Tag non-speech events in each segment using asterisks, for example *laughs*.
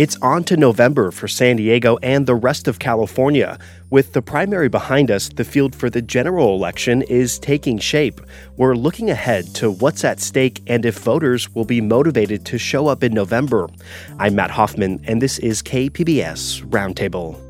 It's on to November for San Diego and the rest of California. With the primary behind us, the field for the general election is taking shape. We're looking ahead to what's at stake and if voters will be motivated to show up in November. I'm Matt Hoffman, and this is KPBS Roundtable.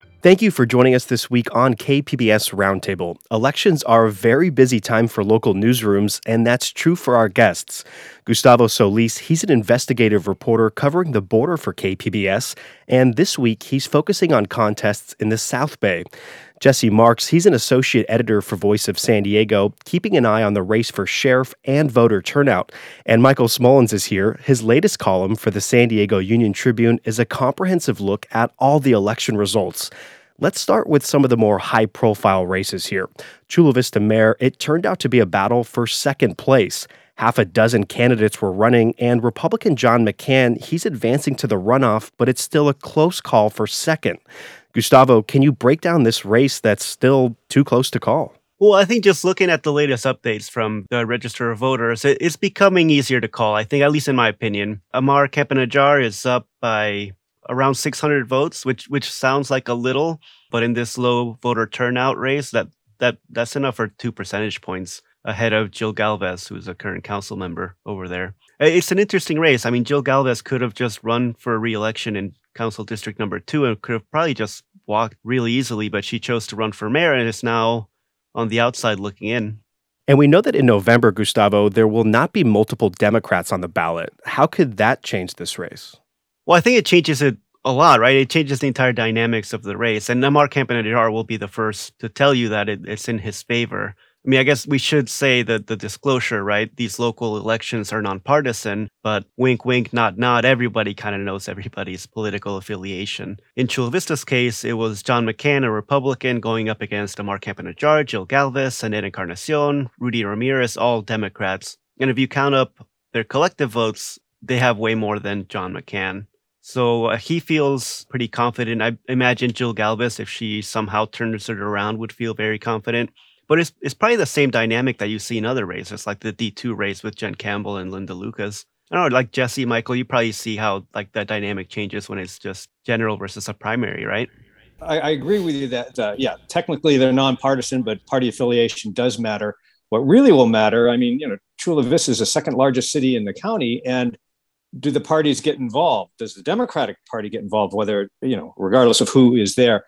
Thank you for joining us this week on KPBS Roundtable. Elections are a very busy time for local newsrooms, and that's true for our guests. Gustavo Solis, he's an investigative reporter covering the border for KPBS, and this week he's focusing on contests in the South Bay. Jesse Marks, he's an associate editor for Voice of San Diego, keeping an eye on the race for sheriff and voter turnout. And Michael Smolens is here. His latest column for the San Diego Union Tribune is a comprehensive look at all the election results. Let's start with some of the more high profile races here. Chula Vista Mayor, it turned out to be a battle for second place. Half a dozen candidates were running, and Republican John McCann, he's advancing to the runoff, but it's still a close call for second. Gustavo, can you break down this race that's still too close to call? Well, I think just looking at the latest updates from the Register of Voters, it's becoming easier to call. I think, at least in my opinion, Amar Campa-Najjar is up by around 600 votes, which which sounds like a little, but in this low voter turnout race, that that that's enough for two percentage points ahead of Jill Galvez, who's a current council member over there. It's an interesting race. I mean, Jill Galvez could have just run for re-election in council district number two and could have probably just walked really easily, but she chose to run for mayor and is now on the outside looking in. And we know that in November, Gustavo, there will not be multiple Democrats on the ballot. How could that change this race? Well, I think it changes it a lot, right? It changes the entire dynamics of the race. And Amar Campa-Najjar will be the first to tell you that it, it's in his favor. I mean, I guess we should say that the disclosure, right? These local elections are nonpartisan, but wink, wink, not, not, Everybody kind of knows everybody's political affiliation. In Chula Vista's case, it was John McCann, a Republican, going up against Amar Campa-Najjar, Jill Galvez, Zaneta Encarnacion, Rudy Ramirez, all Democrats. And if you count up their collective votes, they have way more than John McCann. So uh, he feels pretty confident. I imagine Jill Galvez, if she somehow turns it around, would feel very confident. But it's it's probably the same dynamic that you see in other races, like the D two race with Jen Campbell and Linda Lukacs. I don't know, like Jesse, Michael, you probably see how like that dynamic changes when it's just general versus a primary, right? I, I agree with you that uh, yeah, technically they're nonpartisan, but party affiliation does matter. What really will matter, I mean, you know, Chula Vista is the second largest city in the county, and do the parties get involved? Does the Democratic Party get involved? Whether you know, regardless of who is there,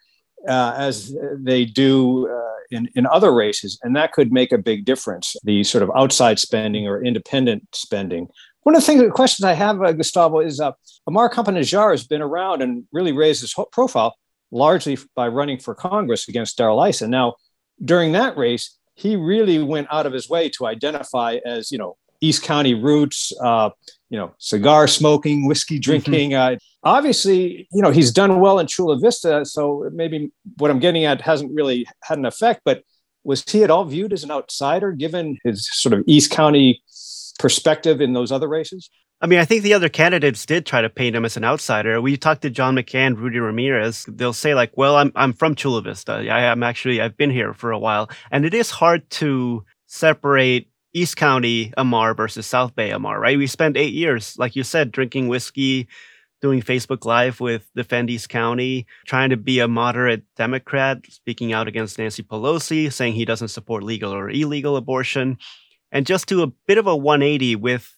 uh, as they do uh, in, in other races, and that could make a big difference. The sort of outside spending or independent spending. One of the things, the questions I have, uh, Gustavo, is uh, Amar Campa-Najjar has been around and really raised his profile largely by running for Congress against Darrell Issa. Now, during that race, he really went out of his way to identify as, you know, East County roots, uh, you know, cigar smoking, whiskey mm-hmm. drinking. Mm-hmm. Uh, obviously, you know, he's done well in Chula Vista. So maybe what I'm getting at hasn't really had an effect, but was he at all viewed as an outsider given his sort of East County perspective in those other races? I mean, I think the other candidates did try to paint him as an outsider. We talked to John McCann, Rudy Ramirez. They'll say like, "Well, I'm I'm from Chula Vista. I, am actually I've been here for a while, and it is hard to separate East County Amar versus South Bay Amar, right? We spent eight years, like you said, drinking whiskey, doing Facebook Live with Defend East County, trying to be a moderate Democrat, speaking out against Nancy Pelosi, saying he doesn't support legal or illegal abortion, and just do a bit of a 180 with,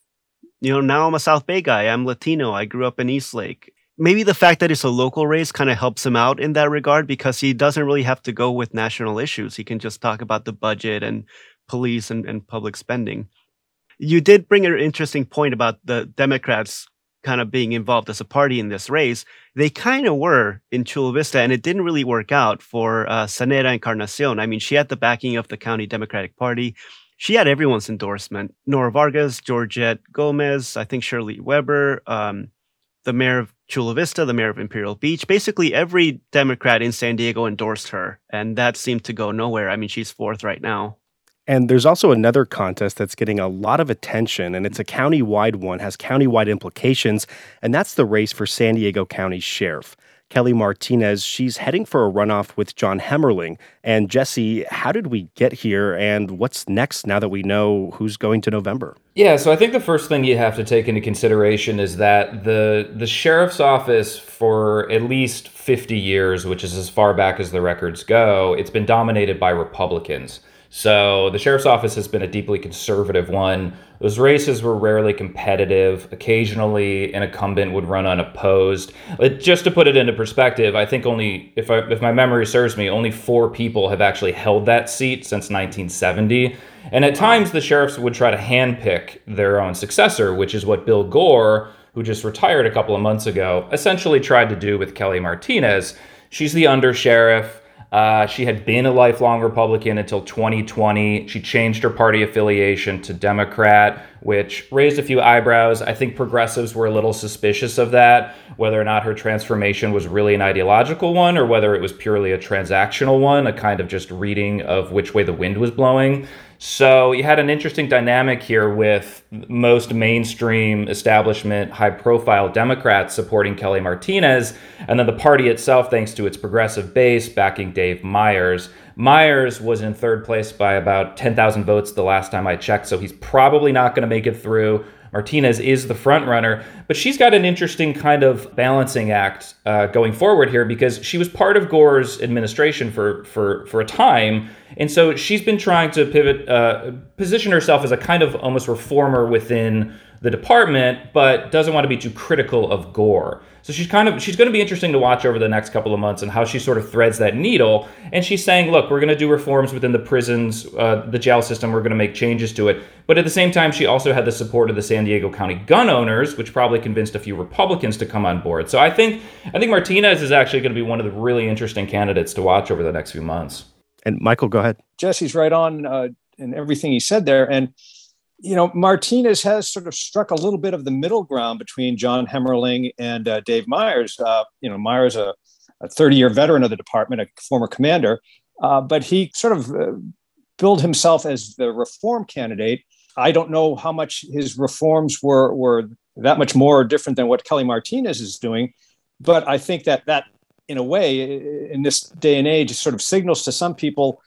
you know, now I'm a South Bay guy. I'm Latino. I grew up in Eastlake. Maybe the fact that it's a local race kind of helps him out in that regard because he doesn't really have to go with national issues. He can just talk about the budget and police and, and public spending. You did bring an interesting point about the Democrats kind of being involved as a party in this race. They kind of were in Chula Vista, and it didn't really work out for uh, Zaneta Encarnacion. I mean, she had the backing of the county Democratic Party. She had everyone's endorsement Nora Vargas, Georgette Gomez, I think Shirley Weber, um, the mayor of Chula Vista, the mayor of Imperial Beach. Basically, every Democrat in San Diego endorsed her, and that seemed to go nowhere. I mean, she's fourth right now. And there's also another contest that's getting a lot of attention, and it's a county-wide one, has county-wide implications, and that's the race for San Diego County Sheriff. Kelly Martinez, she's heading for a runoff with John Hemmerling. And Jesse, how did we get here, and what's next now that we know who's going to November? Yeah, so I think the first thing you have to take into consideration is that the the sheriff's office for at least 50 years, which is as far back as the records go, it's been dominated by Republicans. So the sheriff's office has been a deeply conservative one. Those races were rarely competitive. Occasionally, an incumbent would run unopposed. But just to put it into perspective, I think only, if, I, if my memory serves me, only four people have actually held that seat since 1970. And at times, the sheriffs would try to handpick their own successor, which is what Bill Gore, who just retired a couple of months ago, essentially tried to do with Kelly Martinez. She's the under sheriff. Uh, she had been a lifelong Republican until 2020. She changed her party affiliation to Democrat, which raised a few eyebrows. I think progressives were a little suspicious of that, whether or not her transformation was really an ideological one or whether it was purely a transactional one, a kind of just reading of which way the wind was blowing. So you had an interesting dynamic here with most mainstream establishment, high profile Democrats supporting Kelly Martinez, and then the party itself, thanks to its progressive base, backing Dave Myers. Myers was in third place by about 10,000 votes the last time I checked, so he's probably not going to make it through. Martinez is the front runner, but she's got an interesting kind of balancing act uh, going forward here because she was part of Gore's administration for for for a time, and so she's been trying to pivot, uh, position herself as a kind of almost reformer within the department, but doesn't want to be too critical of Gore. So she's kind of she's going to be interesting to watch over the next couple of months and how she sort of threads that needle. And she's saying, look, we're going to do reforms within the prisons, uh, the jail system. We're going to make changes to it. But at the same time, she also had the support of the San Diego County gun owners, which probably convinced a few Republicans to come on board. So I think I think Martinez is actually going to be one of the really interesting candidates to watch over the next few months. And Michael, go ahead. Jesse's right on uh, in everything he said there, and you know, Martinez has sort of struck a little bit of the middle ground between John Hemmerling and uh, Dave Myers. Uh, you know, Myers, a, a 30 year veteran of the department, a former commander, uh, but he sort of uh, billed himself as the reform candidate. I don't know how much his reforms were, were that much more different than what Kelly Martinez is doing, but I think that that, in a way, in this day and age, sort of signals to some people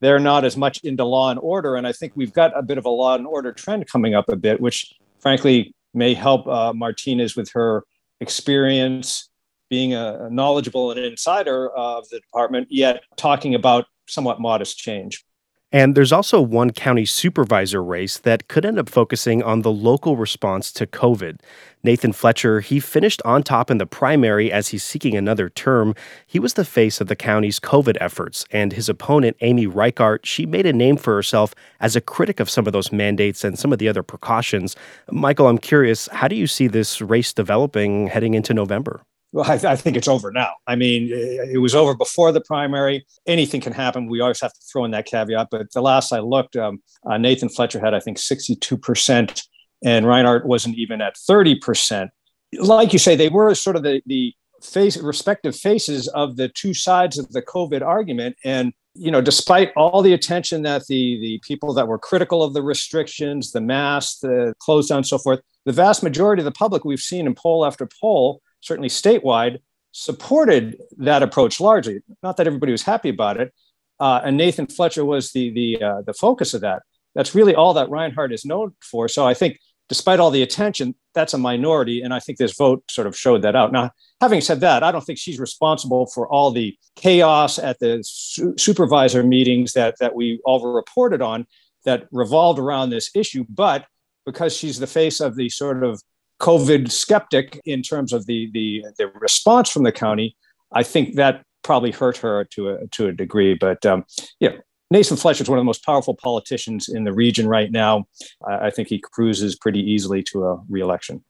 they're not as much into law and order. And I think we've got a bit of a law and order trend coming up a bit, which frankly may help uh, Martinez with her experience being a knowledgeable and insider of the department, yet talking about somewhat modest change. And there's also one county supervisor race that could end up focusing on the local response to COVID. Nathan Fletcher, he finished on top in the primary as he's seeking another term. He was the face of the county's COVID efforts, and his opponent, Amy Reichert, she made a name for herself as a critic of some of those mandates and some of the other precautions. Michael, I'm curious, how do you see this race developing heading into November? Well, I, I, think it's over now. I mean, it was over before the primary. Anything can happen. We always have to throw in that caveat. But the last I looked, um, uh, Nathan Fletcher had, I think, 62%, and Reinhardt wasn't even at 30%. Like you say, they were sort of the, the face, respective faces of the two sides of the COVID argument. And, you know, despite all the attention that the, the people that were critical of the restrictions, the masks, the closed down, so forth, the vast majority of the public we've seen in poll after poll certainly statewide, supported that approach largely. Not that everybody was happy about it. Uh, and Nathan Fletcher was the the uh, the focus of that. That's really all that Reinhardt is known for. So I think, despite all the attention, that's a minority, and I think this vote sort of showed that out. Now, having said that, I don't think she's responsible for all the chaos at the su- supervisor meetings that that we all reported on that revolved around this issue. But because she's the face of the sort of COVID skeptic in terms of the, the, the response from the county, I think that probably hurt her to a, to a degree. But um, yeah, Nathan Fletcher is one of the most powerful politicians in the region right now. I, I think he cruises pretty easily to a reelection.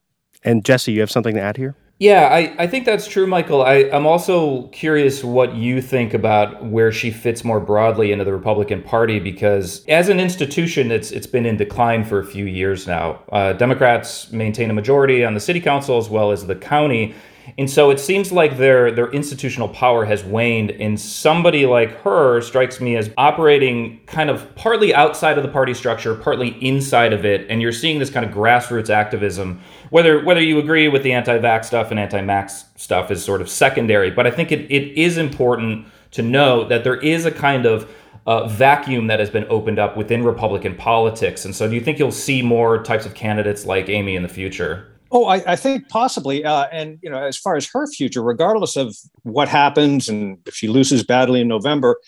And Jesse, you have something to add here? Yeah, I, I think that's true, Michael. I, I'm also curious what you think about where she fits more broadly into the Republican Party because as an institution, it's it's been in decline for a few years now. Uh, Democrats maintain a majority on the city council as well as the county. And so it seems like their their institutional power has waned, and somebody like her strikes me as operating kind of partly outside of the party structure, partly inside of it. And you're seeing this kind of grassroots activism. Whether whether you agree with the anti-vax stuff and anti-max stuff is sort of secondary, but I think it, it is important to know that there is a kind of uh, vacuum that has been opened up within Republican politics. And so, do you think you'll see more types of candidates like Amy in the future? Oh, I, I think possibly. Uh, and, you know, as far as her future, regardless of what happens and if she loses badly in November,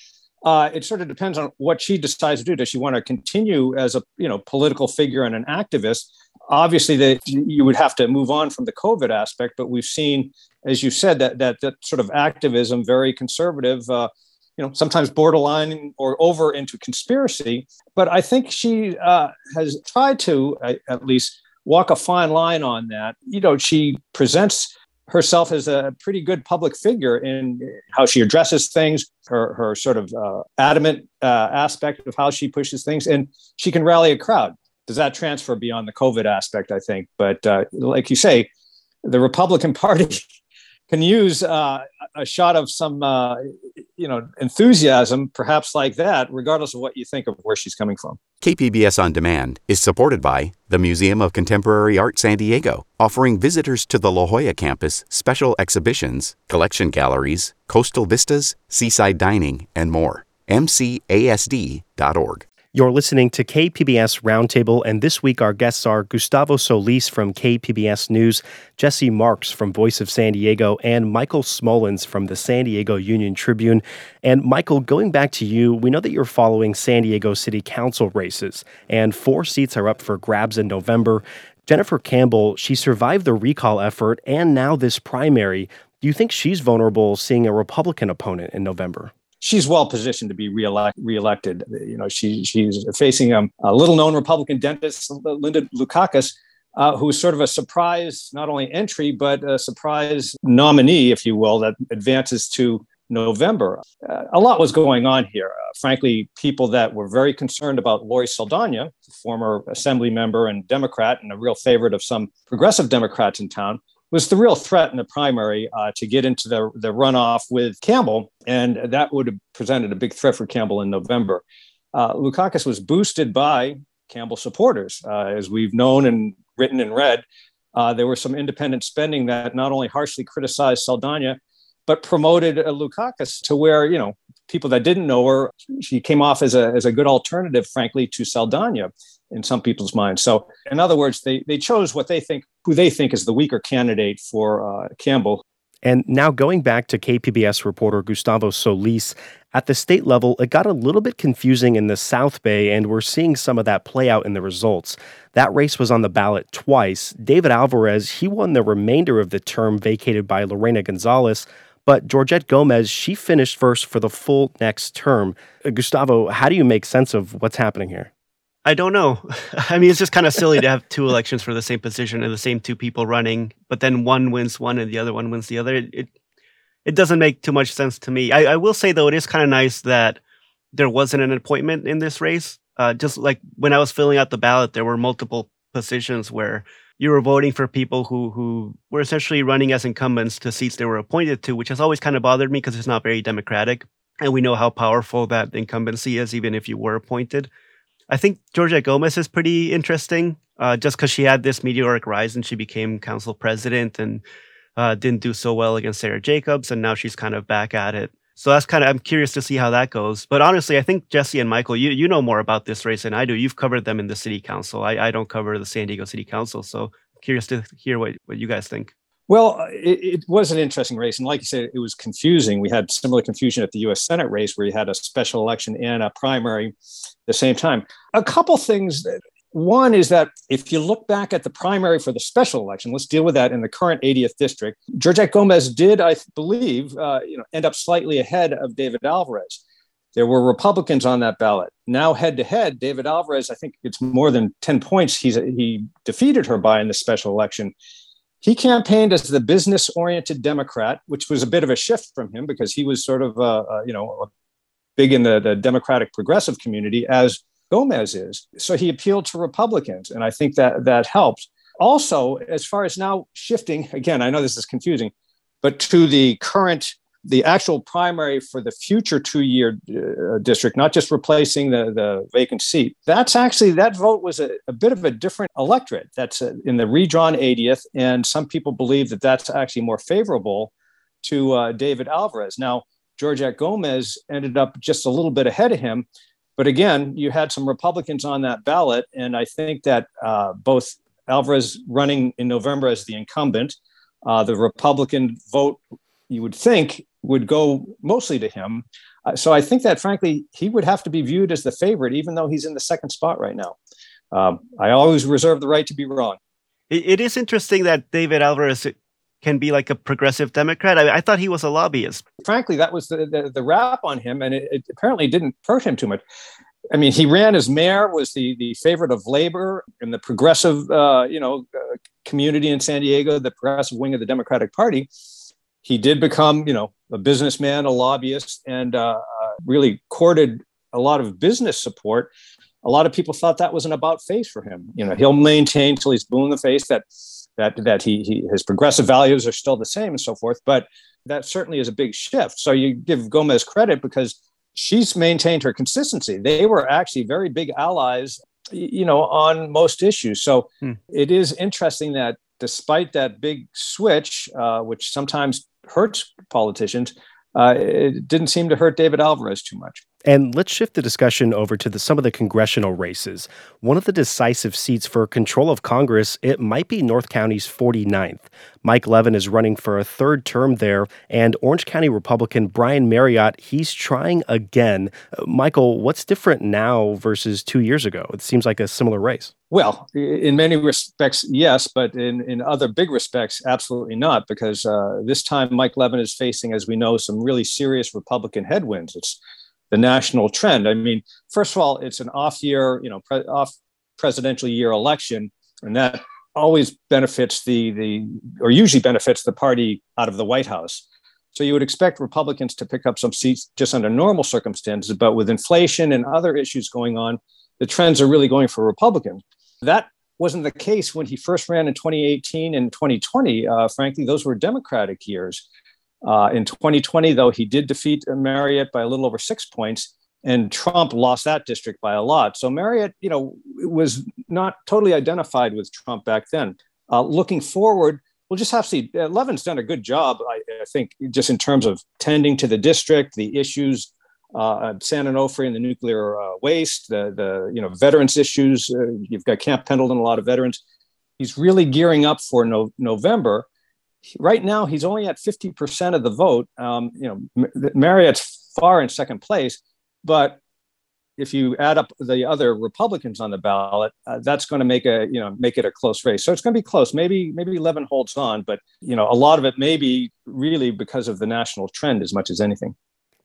uh, it sort of depends on what she decides to do. Does she want to continue as a, you know, political figure and an activist? Obviously, that you would have to move on from the COVID aspect, but we've seen, as you said, that that, that sort of activism, very conservative, uh, you know, sometimes borderline or over into conspiracy. But I think she uh, has tried to, at least, walk a fine line on that. You know, she presents herself as a pretty good public figure in how she addresses things, her, her sort of uh, adamant uh, aspect of how she pushes things, and she can rally a crowd. Does that transfer beyond the COVID aspect? I think, but uh, like you say, the Republican *laughs* Party can use uh, a shot of some, uh, you know, enthusiasm, perhaps like that, regardless of what you think of where she's coming from. KPBS On Demand is supported by the Museum of Contemporary Art San Diego, offering visitors to the La Jolla campus special exhibitions, collection galleries, coastal vistas, seaside dining, and more. MCASD.org. You're listening to KPBS Roundtable, and this week our guests are Gustavo Solis from KPBS News, Jesse Marks from Voice of San Diego, and Michael Smolens from the San Diego Union Tribune. And Michael, going back to you, we know that you're following San Diego City Council races, and four seats are up for grabs in November. Jennifer Campbell, she survived the recall effort and now this primary. Do you think she's vulnerable seeing a Republican opponent in November? She's well positioned to be reelect, reelected. You know, she she's facing um, a little known Republican dentist, Linda Lukacs, uh, who's sort of a surprise, not only entry, but a surprise nominee, if you will, that advances to November. Uh, a lot was going on here. Uh, frankly, people that were very concerned about Lori Saldana, former assembly member and Democrat, and a real favorite of some progressive Democrats in town, was the real threat in the primary uh, to get into the, the runoff with Campbell. And that would have presented a big threat for Campbell in November. Uh, was boosted by Campbell supporters. Uh, as we've known and written and read, uh, there was some independent spending that not only harshly criticized Saldana, but promoted uh, Lukacs to where, you know, people that didn't know her, she came off as a, as a good alternative, frankly, to Saldana in some people's minds. So, in other words, they, they chose what they think, who they think is the weaker candidate for uh, Campbell. And now going back to KPBS reporter Gustavo Solis, at the state level, it got a little bit confusing in the South Bay, and we're seeing some of that play out in the results. That race was on the ballot twice. David Alvarez, he won the remainder of the term vacated by Lorena Gonzalez, but Georgette Gomez, she finished first for the full next term. Uh, Gustavo, how do you make sense of what's happening here? I don't know. *laughs* I mean, it's just kind of silly to have two elections for the same position and the same two people running, but then one wins one and the other one wins the other. It it, doesn't make too much sense to me. I, I will say though, it is kind of nice that there wasn't an appointment in this race. Uh, just like when I was filling out the ballot, there were multiple positions where you were voting for people who who were essentially running as incumbents to seats they were appointed to, which has always kind of bothered me because it's not very democratic, and we know how powerful that incumbency is, even if you were appointed. I think Georgia Gomez is pretty interesting, uh, just because she had this meteoric rise and she became council president and uh, didn't do so well against Sarah Jacobs, and now she's kind of back at it. So that's kind of I'm curious to see how that goes. But honestly, I think Jesse and Michael, you you know more about this race than I do. You've covered them in the city council. I, I don't cover the San Diego City Council, so curious to hear what, what you guys think. Well, it, it, was an interesting race. And like you said, it was confusing. We had similar confusion at the US Senate race where you had a special election and a primary at the same time. A couple things. One is that if you look back at the primary for the special election, let's deal with that in the current 80th district. Georgette Gomez did, I believe, uh, you know, end up slightly ahead of David Alvarez. There were Republicans on that ballot. Now, head to head, David Alvarez, I think it's more than 10 points he's, he defeated her by in the special election. He campaigned as the business-oriented Democrat, which was a bit of a shift from him because he was sort of, uh, uh, you know, big in the, the Democratic progressive community, as Gomez is. So he appealed to Republicans, and I think that that helped. Also, as far as now shifting, again, I know this is confusing, but to the current the actual primary for the future two-year uh, district, not just replacing the, the vacant seat. That's actually that vote was a, a bit of a different electorate. That's a, in the redrawn 80th, and some people believe that that's actually more favorable to uh, David Alvarez. Now, Georgette Gomez ended up just a little bit ahead of him, but again, you had some Republicans on that ballot, and I think that uh, both Alvarez running in November as the incumbent. Uh, the Republican vote, you would think, would go mostly to him. Uh, so I think that, frankly, he would have to be viewed as the favorite, even though he's in the second spot right now. Um, I always reserve the right to be wrong. it, it is interesting that David Alvarez can be like a progressive Democrat. I, I thought he was a lobbyist. Frankly, that was the, the, the rap on him, and it, it, apparently didn't hurt him too much. I mean, he ran as mayor, was the, the favorite of labor and the progressive, uh, you know, uh, community in San Diego, the progressive wing of the Democratic Party he did become, you know, a businessman, a lobbyist, and uh, uh, really courted a lot of business support. A lot of people thought that was an about face for him. You know, he'll maintain till he's blue in the face that that that he, he his progressive values are still the same and so forth. But that certainly is a big shift. So you give Gomez credit because she's maintained her consistency. They were actually very big allies, you know, on most issues. So hmm. it is interesting that despite that big switch, uh, which sometimes hurts politicians, uh, it didn't seem to hurt David Alvarez too much. And let's shift the discussion over to the, some of the congressional races. One of the decisive seats for control of Congress, it might be North County's 49th. Mike Levin is running for a third term there, and Orange County Republican Brian Maryott, he's trying again. Uh, Michael, what's different now versus two years ago? It seems like a similar race. Well, in many respects, yes, but in, in other big respects, absolutely not, because uh, this time Mike Levin is facing, as we know, some really serious Republican headwinds. It's the national trend. I mean, first of all, it's an off year, you know, pre- off presidential year election, and that always benefits the the or usually benefits the party out of the White House. So you would expect Republicans to pick up some seats just under normal circumstances, but with inflation and other issues going on, the trends are really going for Republicans. That wasn't the case when he first ran in 2018 and 2020. Uh, frankly, those were Democratic years. Uh, in 2020, though, he did defeat Maryott by a little over six points, and Trump lost that district by a lot. So Maryott, you know, was not totally identified with Trump back then. Uh, looking forward, we'll just have to see. Uh, Levin's done a good job, I, I, think, just in terms of tending to the district, the issues, uh, San Onofre and the nuclear uh, waste, the the you know veterans issues. Uh, you've got Camp Pendleton, a lot of veterans. He's really gearing up for no, November right now he's only at 50% of the vote. Um, you know, Maryott's far in second place, but if you add up the other Republicans on the ballot, uh, that's going to make a you know make it a close race. So it's going to be close. Maybe maybe Levin holds on, but you know a lot of it may be really because of the national trend as much as anything.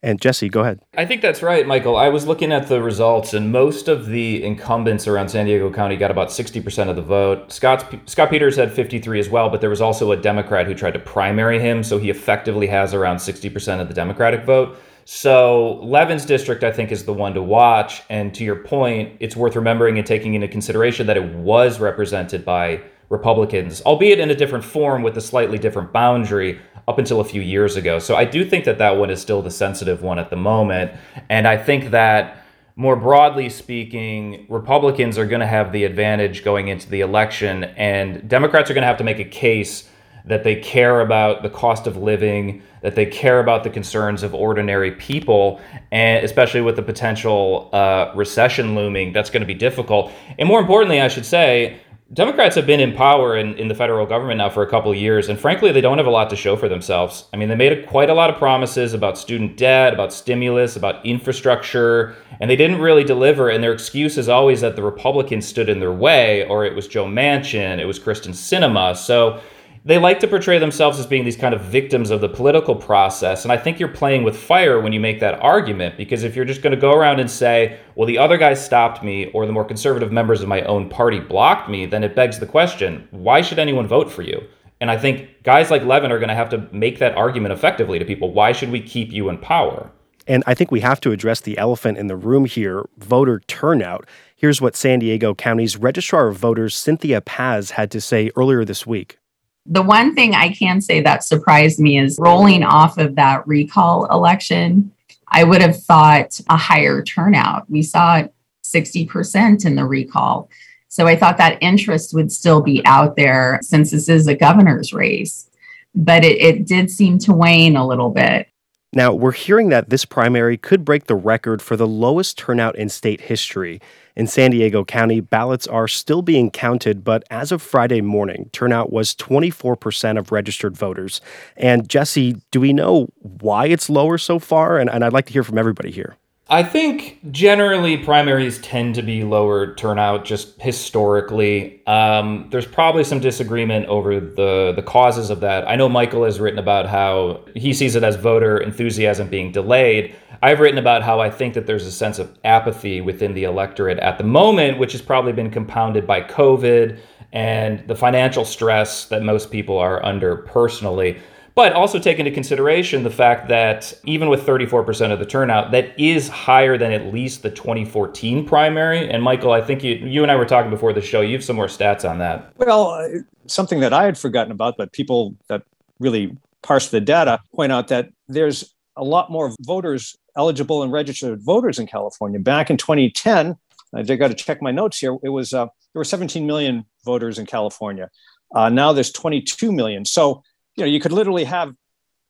And Jesse, go ahead. I think that's right, Michael. I was looking at the results, and most of the incumbents around San Diego County got about 60% of the vote. Scott, Scott Peters had 53 as well, but there was also a Democrat who tried to primary him, so he effectively has around 60% of the Democratic vote. So Levin's district, I think, is the one to watch. And to your point, it's worth remembering and taking into consideration that it was represented by Republicans, albeit in a different form with a slightly different boundary up until a few years ago. So I do think that that one is still the sensitive one at the moment. And I think that more broadly speaking, Republicans are going to have the advantage going into the election, and Democrats are going to have to make a case that they care about the cost of living, that they care about the concerns of ordinary people, and especially with the potential uh, recession looming, that's going to be difficult. And more importantly, I should say, Democrats have been in power in, in the federal government now for a couple years, and frankly, they don't have a lot to show for themselves. I mean, they made a, quite a lot of promises about student debt, about stimulus, about infrastructure, and they didn't really deliver. And their excuse is always that the Republicans stood in their way, or it was Joe Manchin, it was Kyrsten Sinema. So they like to portray themselves as being these kind of victims of the political process. And I think you're playing with fire when you make that argument, because if you're just going to go around and say, well, the other guys stopped me, or the more conservative members of my own party blocked me, then it begs the question why should anyone vote for you? And I think guys like Levin are going to have to make that argument effectively to people. Why should we keep you in power? And I think we have to address the elephant in the room here voter turnout. Here's what San Diego County's Registrar of Voters, Cynthia Paez, had to say earlier this week. The one thing I can say that surprised me is rolling off of that recall election. I would have thought a higher turnout. We saw 60% in the recall. So I thought that interest would still be out there since this is a governor's race. But it, it did seem to wane a little bit. Now, we're hearing that this primary could break the record for the lowest turnout in state history. In San Diego County, ballots are still being counted, but as of Friday morning, turnout was 24% of registered voters. And Jesse, do we know why it's lower so far? And, and I'd like to hear from everybody here. I think generally primaries tend to be lower turnout just historically. Um, there's probably some disagreement over the, the causes of that. I know Michael has written about how he sees it as voter enthusiasm being delayed. I've written about how I think that there's a sense of apathy within the electorate at the moment, which has probably been compounded by COVID and the financial stress that most people are under personally. But also take into consideration the fact that even with 34% of the turnout, that is higher than at least the 2014 primary. And Michael, I think you, you and I were talking before the show. You have some more stats on that. Well, something that I had forgotten about, but people that really parse the data point out that there's a lot more voters eligible and registered voters in California. Back in 2010, I got to check my notes here. It was uh, there were 17 million voters in California. Uh, now there's 22 million. So you know, you could literally have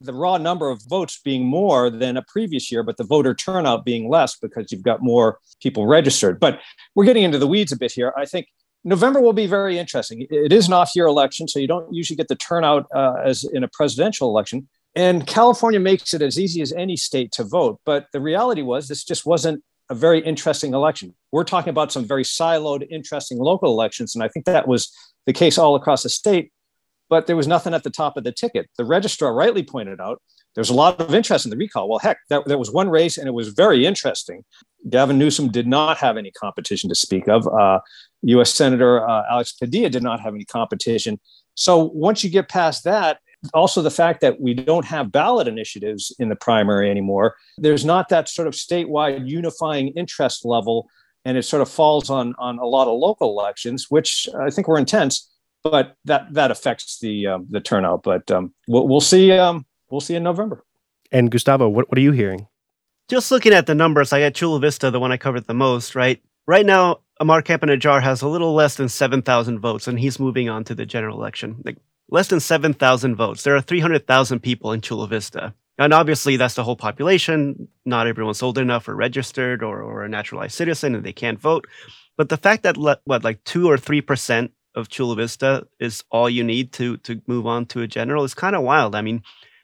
the raw number of votes being more than a previous year, but the voter turnout being less because you've got more people registered. But we're getting into the weeds a bit here. I think November will be very interesting. It is an off year election, so you don't usually get the turnout uh, as in a presidential election. And California makes it as easy as any state to vote. But the reality was, this just wasn't a very interesting election. We're talking about some very siloed, interesting local elections. And I think that was the case all across the state but there was nothing at the top of the ticket. The registrar rightly pointed out there's a lot of interest in the recall. Well, heck, that, that was one race and it was very interesting. Gavin Newsom did not have any competition to speak of. Uh, U.S. Senator uh, Alex Padilla did not have any competition. So once you get past that, also the fact that we don't have ballot initiatives in the primary anymore, there's not that sort of statewide unifying interest level, and it sort of falls on on a lot of local elections, which I think were intense but that that affects the um, the turnout. But um, we'll, we'll see. Um, we'll see in November. And Gustavo, what, what are you hearing? Just looking at the numbers, I got Chula Vista, the one I covered the most. Right, right now, Amar Campa has a little less than seven thousand votes, and he's moving on to the general election. Like less than seven thousand votes. There are three hundred thousand people in Chula Vista. And obviously, that's the whole population. Not everyone's old enough or registered or, or a naturalized citizen and they can't vote. But the fact that, what, like two or 3% of Chula Vista is all you need to to move on to a general is kind of wild. I mean,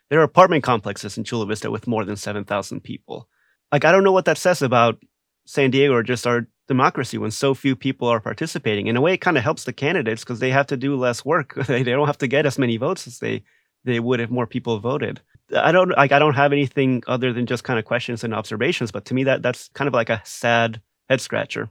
there are apartment complexes in Chula Vista with more than 7,000 people. Like, I don't know what that says about San Diego or just our democracy when so few people are participating. In a way, it kind of helps the candidates because they have to do less work. *laughs* they, they don't have to get as many votes as they, they would if more people voted. I don't like I don't have anything other than just kind of questions and observations, but to me that that's kind of like a sad head scratcher.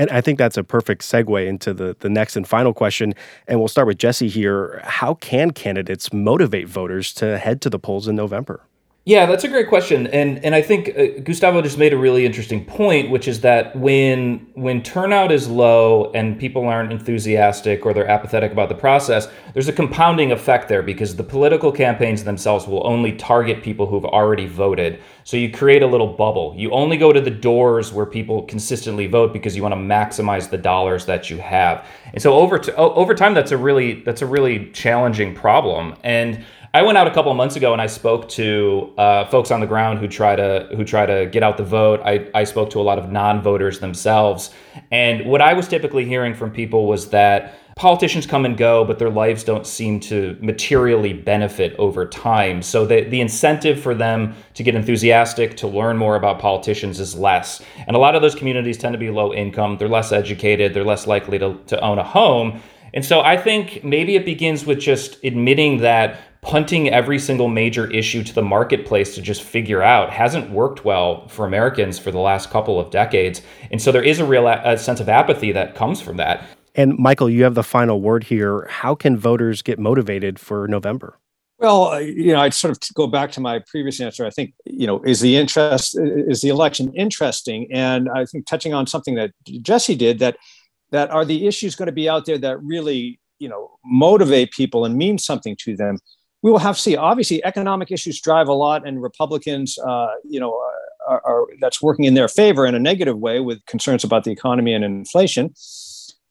And I think that's a perfect segue into the, the next and final question. And we'll start with Jesse here. How can candidates motivate voters to head to the polls in November? Yeah, that's a great question, and and I think uh, Gustavo just made a really interesting point, which is that when when turnout is low and people aren't enthusiastic or they're apathetic about the process, there's a compounding effect there because the political campaigns themselves will only target people who've already voted. So you create a little bubble. You only go to the doors where people consistently vote because you want to maximize the dollars that you have. And so over to, over time, that's a really that's a really challenging problem and I went out a couple months ago and I spoke to uh, folks on the ground who try to who try to get out the vote. I, I spoke to a lot of non-voters themselves, and what I was typically hearing from people was that politicians come and go, but their lives don't seem to materially benefit over time. So the, the incentive for them to get enthusiastic, to learn more about politicians is less. And a lot of those communities tend to be low income, they're less educated, they're less likely to, to own a home. And so I think maybe it begins with just admitting that punting every single major issue to the marketplace to just figure out hasn't worked well for Americans for the last couple of decades. And so there is a real a sense of apathy that comes from that. And Michael, you have the final word here. How can voters get motivated for November? Well, uh, you know, I'd sort of go back to my previous answer. I think, you know, is the interest is the election interesting? And I think touching on something that Jesse did that that are the issues going to be out there that really, you know, motivate people and mean something to them. We will have to see. Obviously, economic issues drive a lot, and Republicans, uh, you know, are, are, that's working in their favor in a negative way with concerns about the economy and inflation.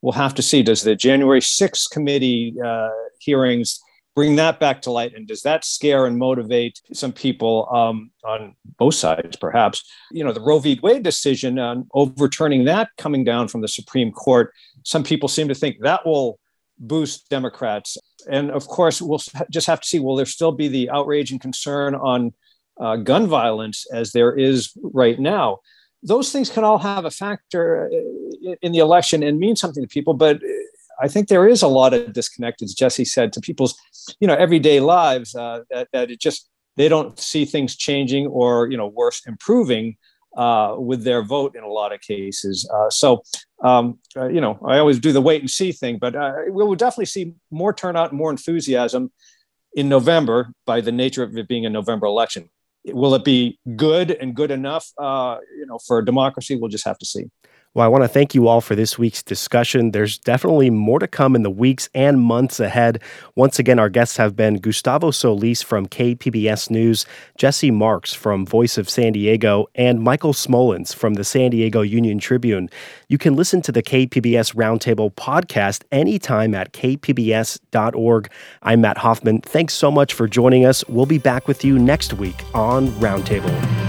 We'll have to see. Does the January 6th committee uh, hearings bring that back to light and does that scare and motivate some people um, on both sides perhaps you know the roe v wade decision on overturning that coming down from the supreme court some people seem to think that will boost democrats. And of course we'll just have to see will there still be the outrage and concern on uh, gun violence as there is right now? Those things can all have a factor uh, in the election and mean something to people but I think there is a lot of disconnect, as Jesse said, to people's, you know, everyday lives uh, that, that it just they don't see things changing or you know worse improving uh, with their vote in a lot of cases. Uh, so um, uh, you know, I always do the wait and see thing, but uh, we will definitely see more turnout, more enthusiasm in November by the nature of it being a November election. Will it be good and good enough, uh, you know, for democracy? We'll just have to see. Well, I want to thank you all for this week's discussion. There's definitely more to come in the weeks and months ahead. Once again, our guests have been Gustavo Solis from KPBS News, Jesse Marks from Voice of San Diego, and Michael Smolens from the San Diego Union Tribune. You can listen to the KPBS Roundtable podcast anytime at kpbs.org. I'm Matt Hoffman. Thanks so much for joining us. We'll be back with you next week on Roundtable.